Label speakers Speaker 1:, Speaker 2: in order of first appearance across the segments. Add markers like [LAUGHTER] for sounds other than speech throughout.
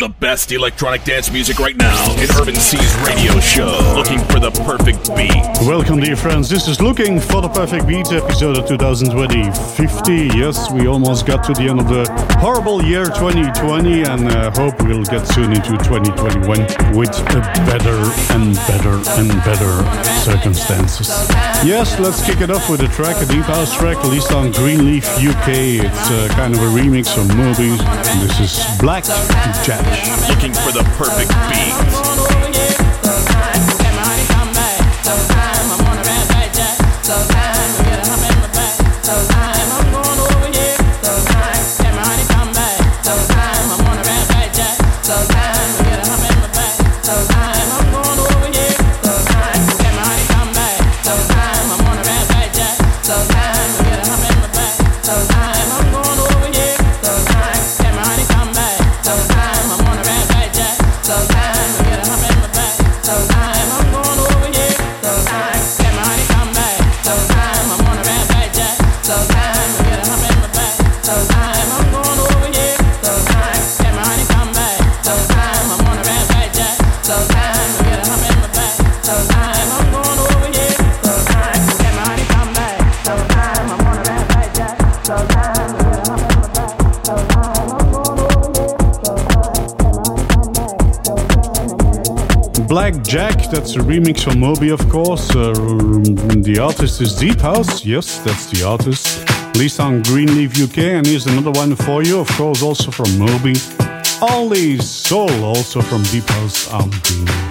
Speaker 1: The best electronic dance music right now in Irvin C's radio show. Looking for the perfect beat.
Speaker 2: Welcome, dear friends. This is Looking for the Perfect Beat, episode of 2020 50. Yes, we almost got to the end of the horrible year 2020 and uh, hope we'll get soon into 2021 with better and better and better circumstances. Yes, let's kick it off with a track, a deep house track released on Greenleaf UK. It's uh, kind of a remix of Moby. This is Black Jack.
Speaker 1: Looking for the perfect beat.
Speaker 2: Jack, that's a remix from Moby, of course. Uh, the artist is Deep House, yes, that's the artist. Lisa on Greenleaf UK, and here's another one for you, of course, also from Moby. Only Soul, also from Deep House on Greenleaf.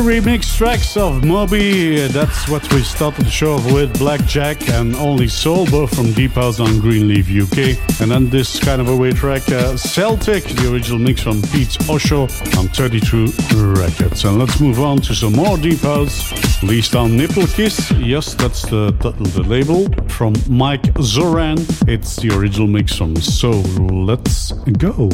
Speaker 2: Remix tracks of Moby, that's what we started the show with, Blackjack and Only Soul, from Deep House on Greenleaf UK. And then this kind of a way track, uh, Celtic, the original mix from Pete Osho on 32 Records. And let's move on to some more Deep House, released on Nipple Kiss. Yes, that's the, the, the label from Mike Zoran. It's the original mix from So Let's go.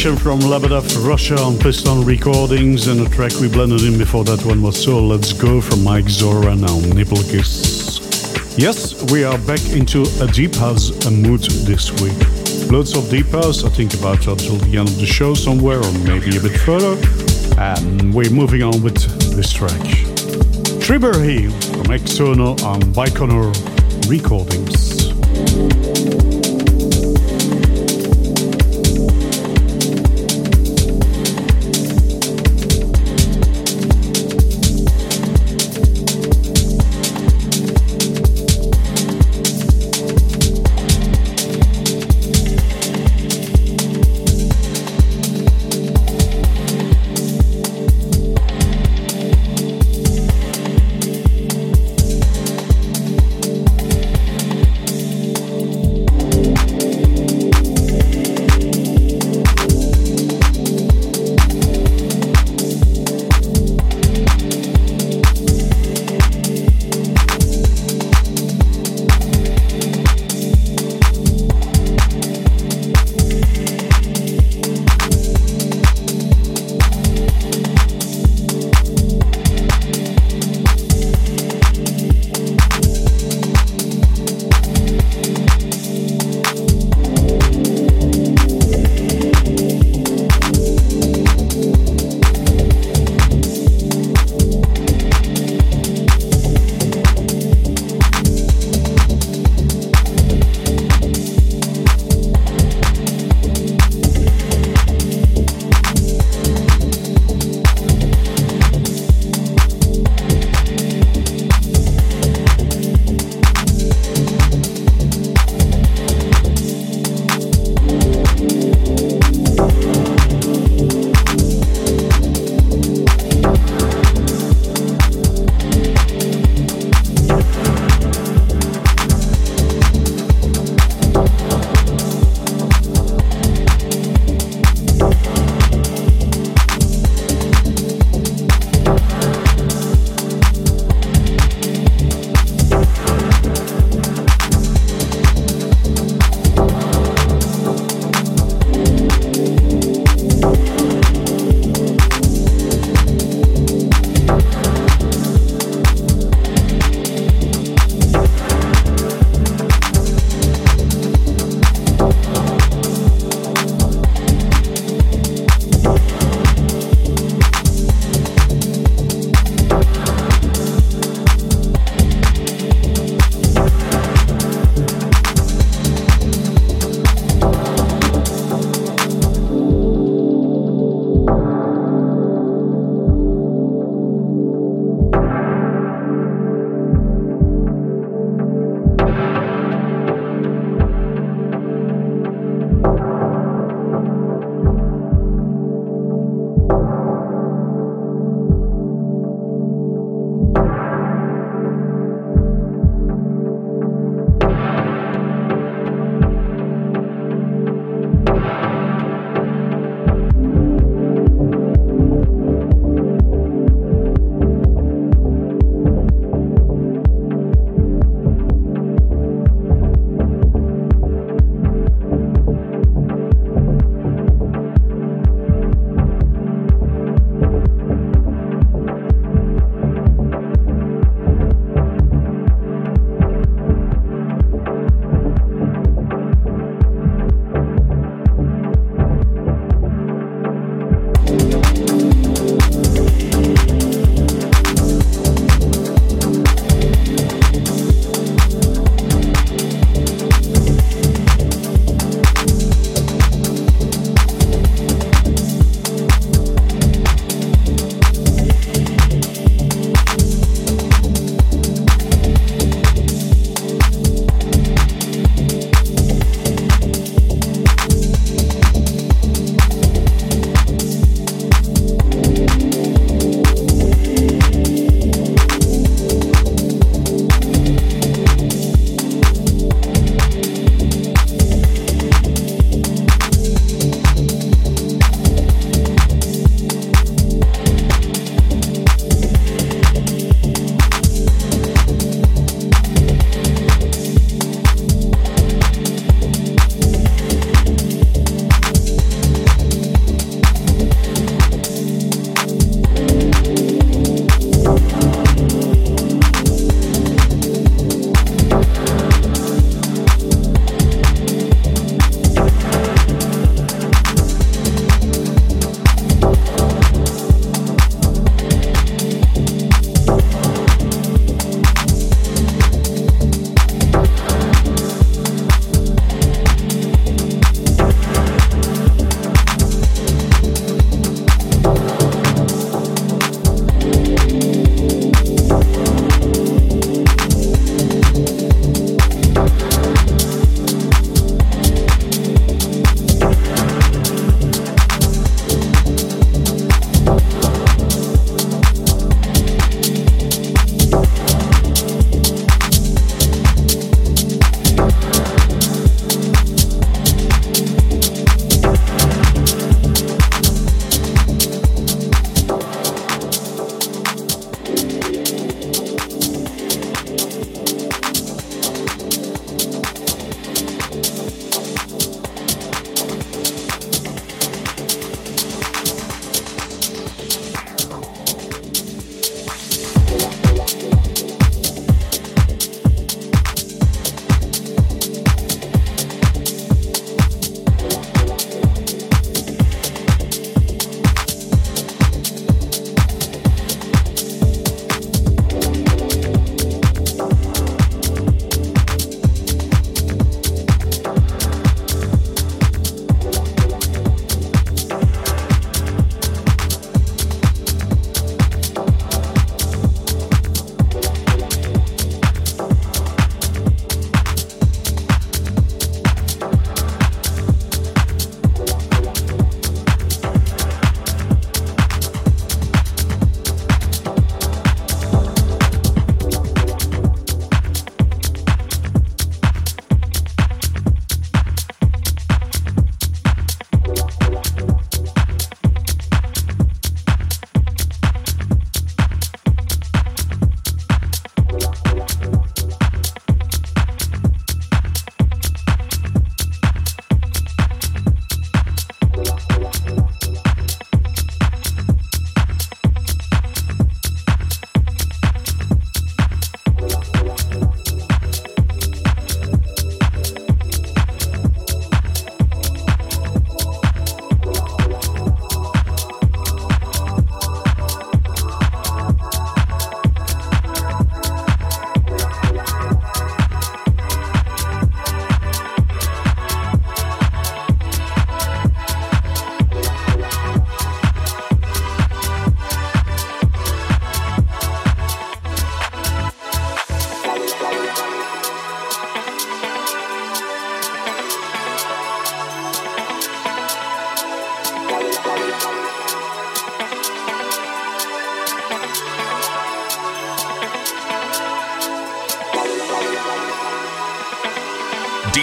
Speaker 2: From Lebedev, Russia on Piston Recordings, and a track we blended in before that one was So Let's Go from Mike Zora, now Nipple Kiss. Yes, we are back into a deep house mood this week. Loads of deep house, I think about until the end of the show somewhere, or maybe a bit further. And we're moving on with this track. Tribberhy from Exono on Baikonur Recordings.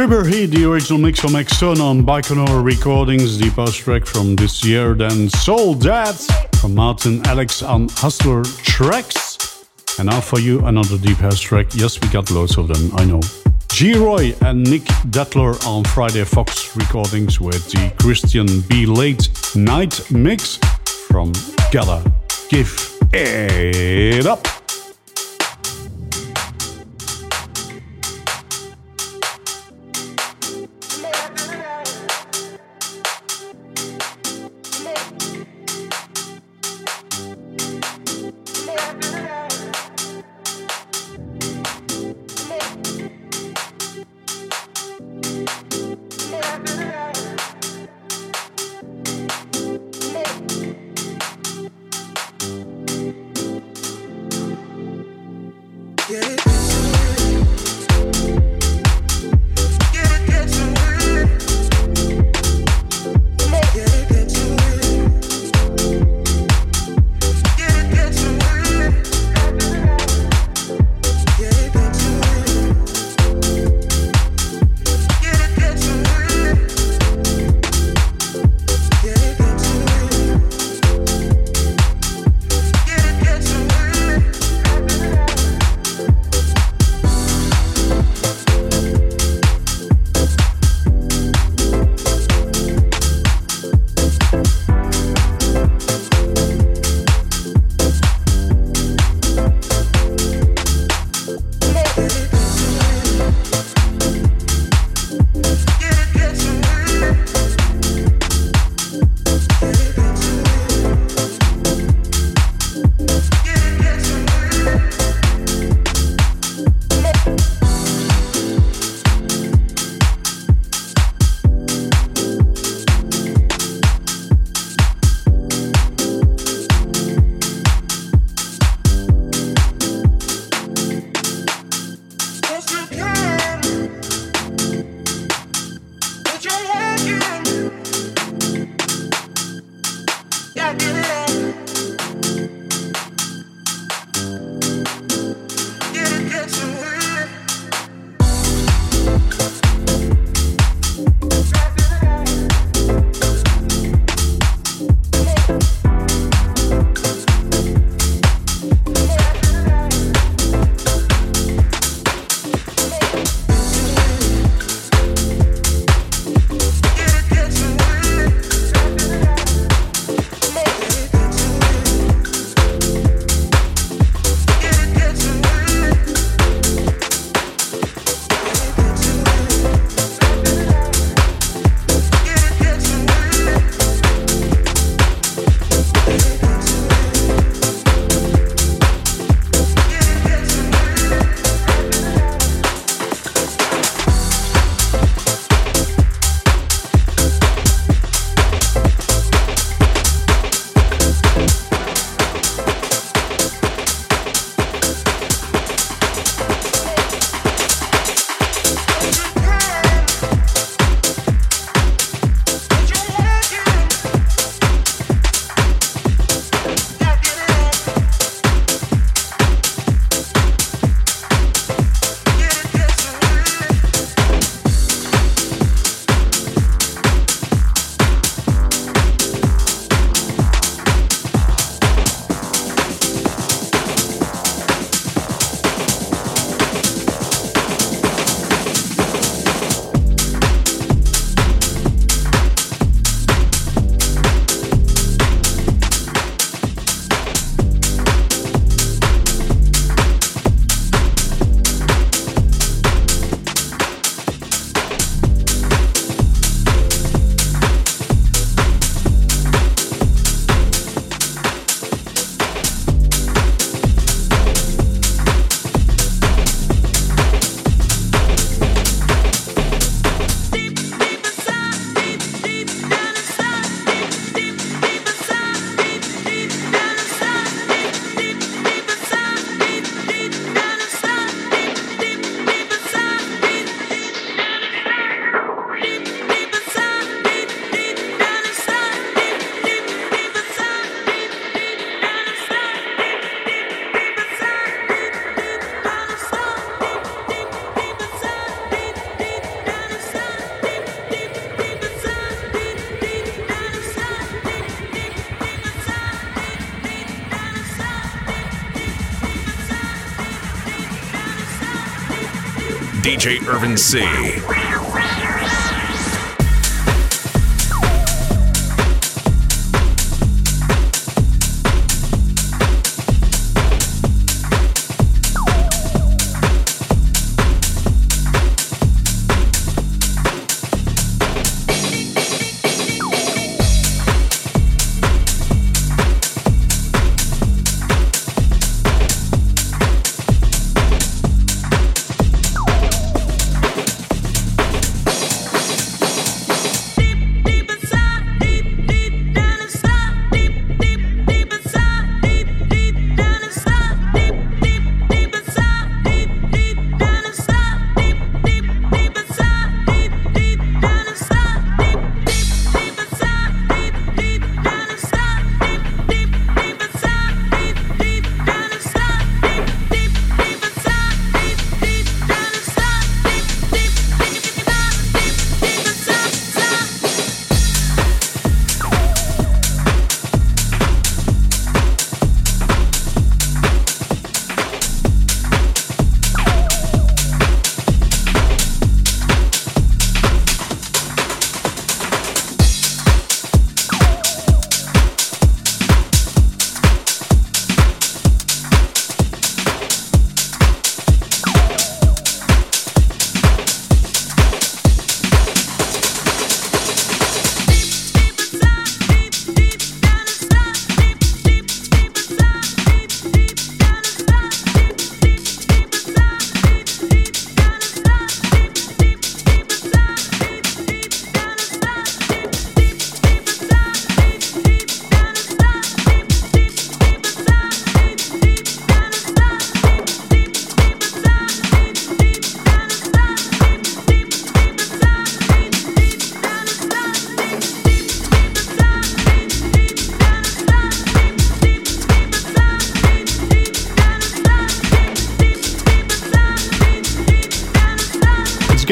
Speaker 2: Tribber Heat, the original mix from Exona on Baikonur Recordings, the post track from this year. Then Soul Dad from Martin Alex on Hustler Tracks. And now for you, another deep house track. Yes, we got loads of them, I know. G Roy and Nick Detler on Friday Fox Recordings with the Christian B. Late Night Mix from Gala. Give it up.
Speaker 1: DJ Irvin C.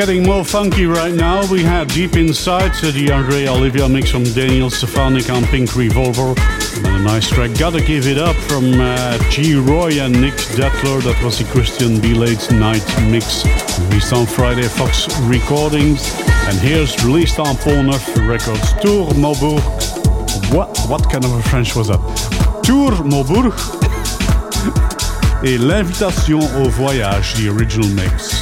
Speaker 2: getting more funky right now. We had Deep Inside, so the Andrea Oliva mix from Daniel Stefanik on Pink Revolver. And a nice track, Gotta Give It Up from uh, G. Roy and Nick Detler. That was the Christian B. Late Night mix, released on Friday Fox Recordings. And here's released on Pont Neuf Records, Tour Maubourg. What, what kind of a French was that? Tour Maubourg. [LAUGHS] Et l'invitation au voyage, the original mix.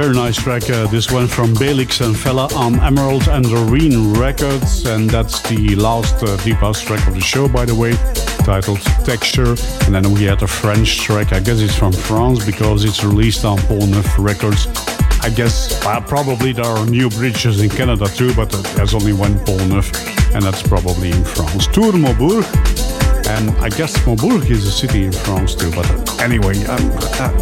Speaker 2: Very nice track. Uh, this one from Belix and Fella on Emerald and Doreen Records, and that's the last uh, deep house track of the show, by the way, titled Texture. And then we had a French track. I guess it's from France because it's released on Pont Neuf Records. I guess uh, probably there are new bridges in Canada too, but there's only one Pont Neuf, and that's probably in France. Tour Maubourg and I guess Montbourg is a city in France too, but anyway, I'm,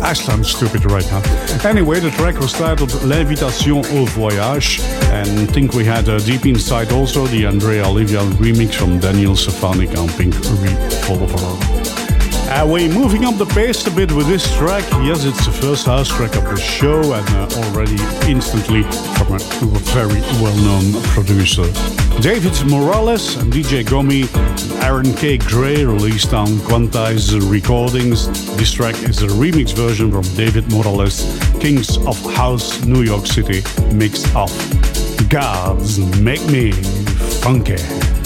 Speaker 2: I, I'm stupid right now. Anyway, the track was titled L'Invitation au Voyage, and I think we had a deep inside also the Andrea Oliva remix from Daniel Stefanik on Pink Revolver. Uh, we're moving up the pace a bit with this track. Yes, it's the first house track of the show, and uh, already instantly from a very well known producer. David Morales and DJ Gomi and Aaron K. Gray released on Quantize Recordings. This track is a remix version from David Morales, Kings of House, New York City, mix of Gods Make Me Funky.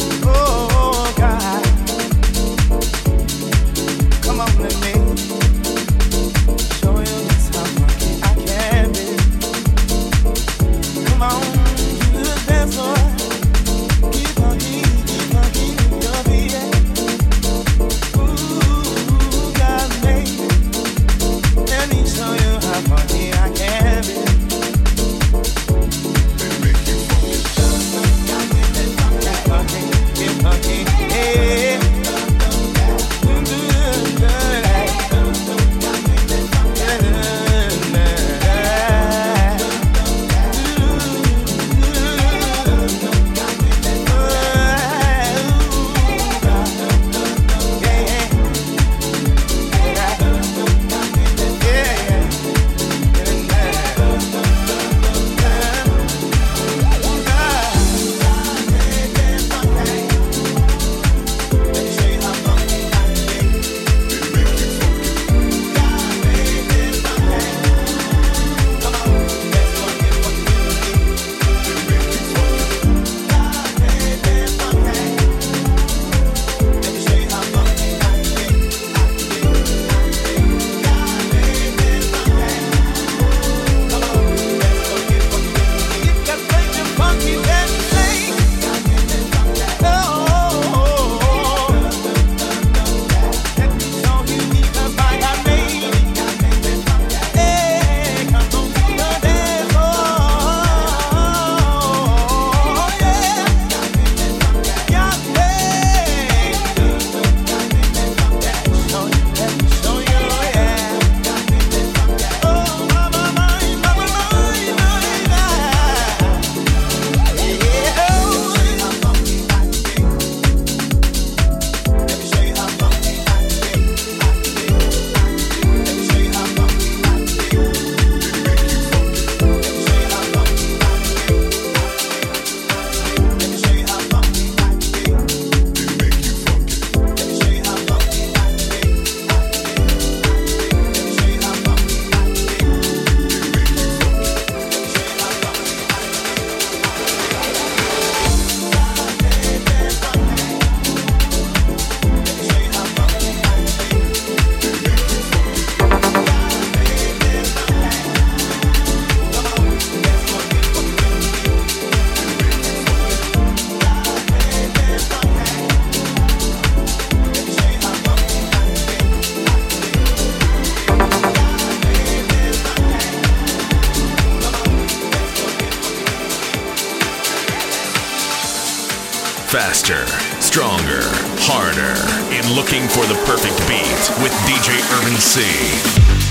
Speaker 3: looking for the perfect beat with DJ Irvin C.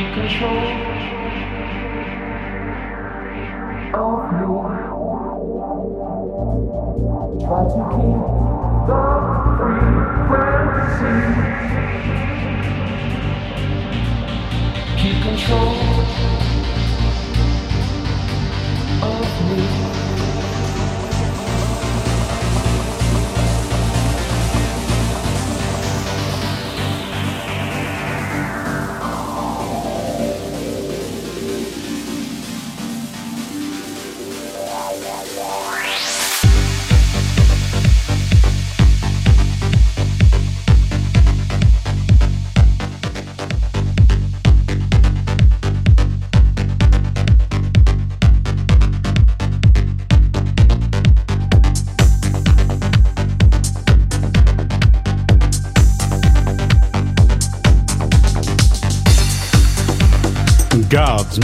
Speaker 3: keep control of me. Try to keep the frequency. Keep control of me.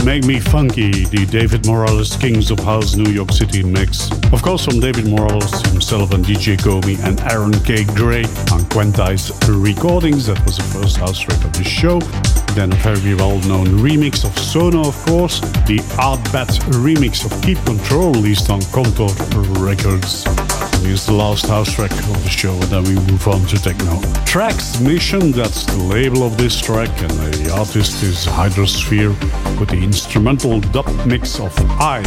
Speaker 2: Make Me Funky, the David Morales Kings of House New York City mix. Of course, from David Morales himself and DJ Gomi and Aaron K. Gray on Quantize Recordings. That was the first house track of the show. Then a very well known remix of Sono, of course. The ARTBAT remix of Keep Control, released on Kontor Records. Here's the last house track of the show, and then we move on to techno. Tracks Mission, that's the label of this track, and the artist is Hydrosphere with the instrumental dub mix of I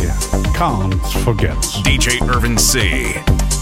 Speaker 2: Can't Forget.
Speaker 1: DJ Irvin C.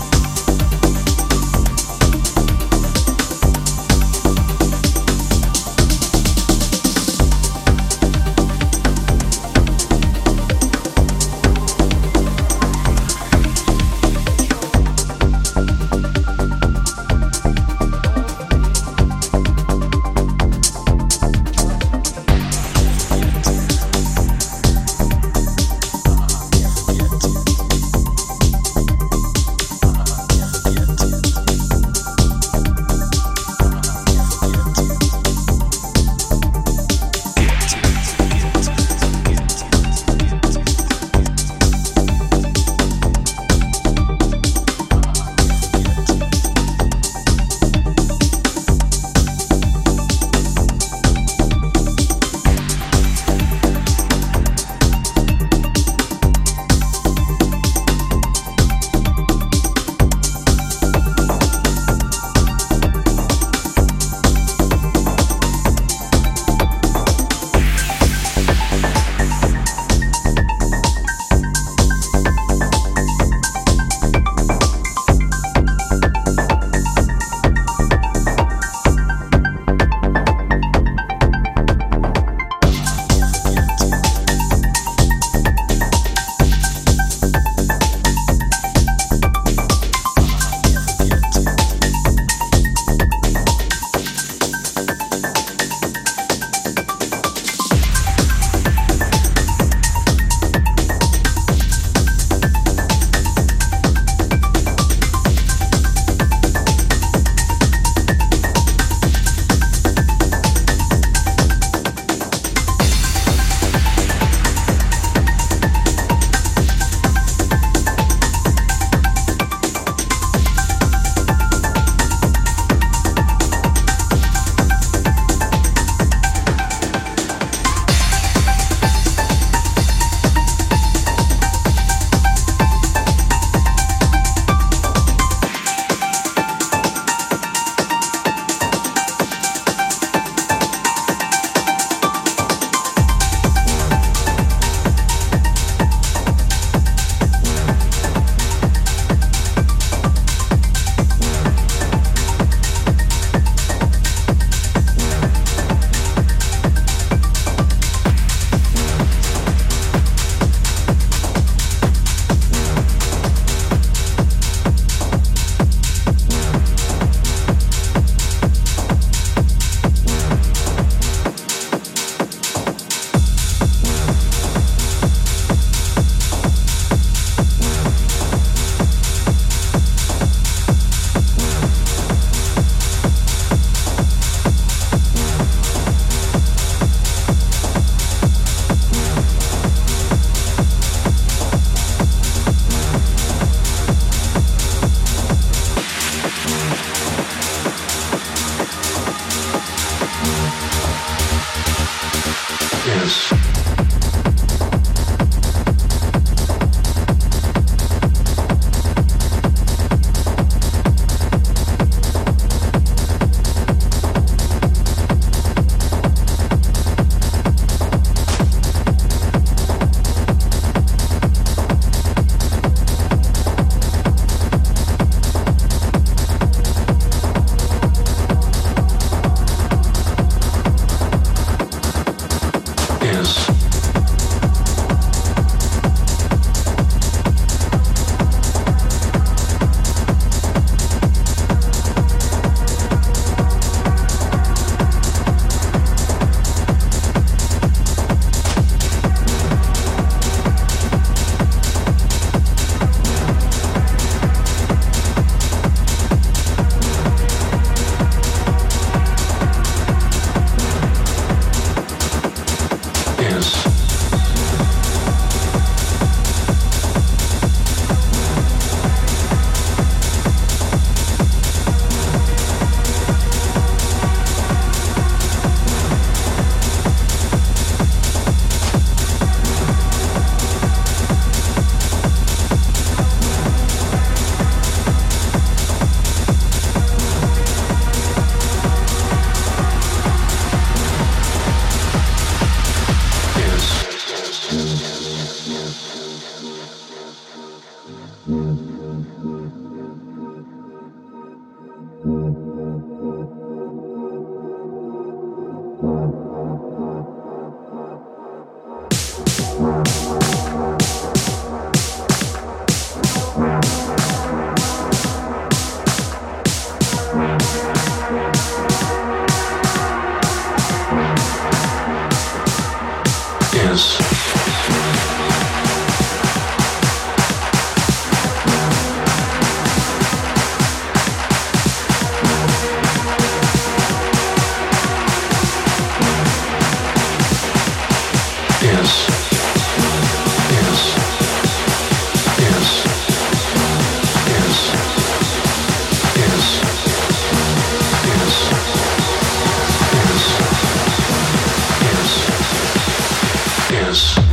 Speaker 2: is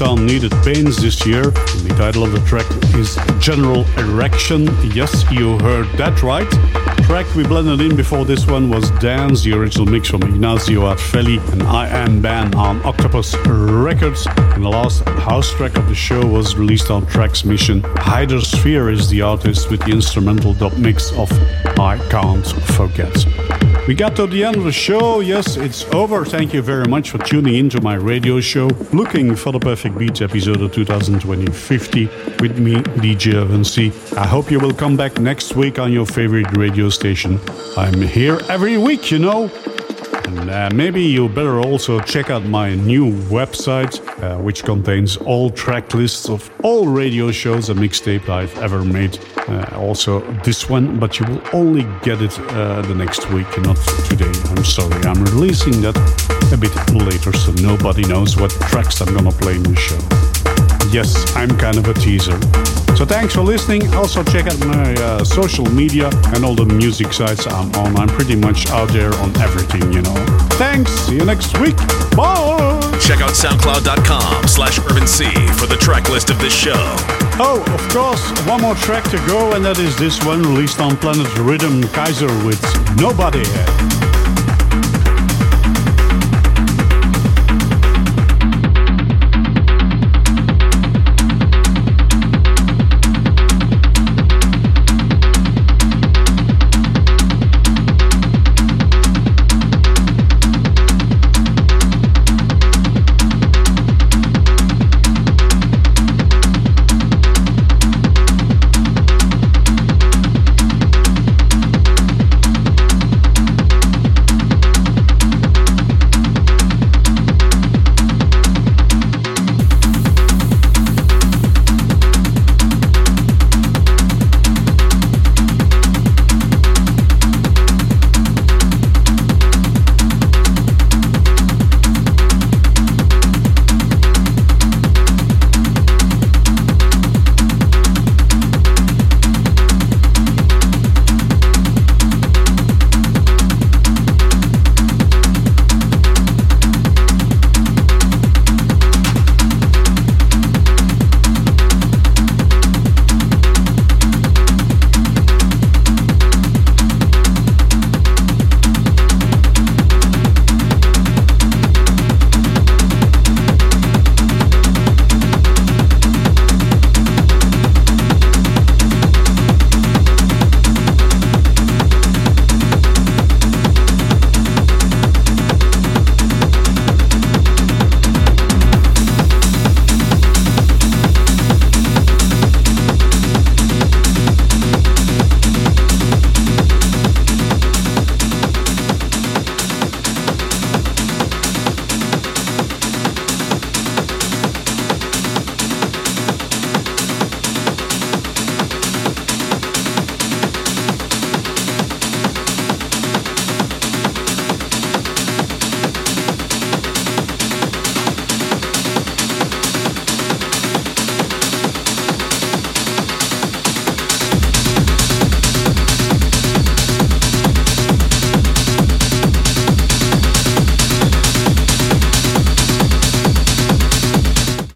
Speaker 2: On Needed Pains this year. The title of the track is General Erection. Yes, you heard that right. Track we blended in before this one was Dance, the original mix from Ignacio Arfelli and I Am Ban on Octopus Records. And the last house track of the show was released on Tracks Mission. Hydrosphere is the artist with the instrumental dub mix of I Can't Forget. We got to the end of the show. Yes, it's over. Thank you very much for tuning into my radio show, Looking for the Perfect beats episode of 2020 with me, DJ Evan I hope you will come back next week on your favorite radio station. I'm here every week, you know. And uh, maybe you better also check out my new website, uh, which contains all track lists of all radio shows and mixtape I've ever made. Uh, also, this one, but you will only get it uh, the next week, not today. I'm sorry, I'm releasing that a bit later, so nobody knows what tracks I'm gonna play in the show. Yes, I'm kind of a teaser. So thanks for listening. Also check out my uh, social media and all the music sites I'm on. I'm pretty much out there on everything, you know. Thanks. See you next week. Bye.
Speaker 1: Check out soundcloud.com slash Irvin C for the track list of this show.
Speaker 2: Oh, of course, one more track to go, and that is this one released on Planet Rhythm Kaiser with Nobody.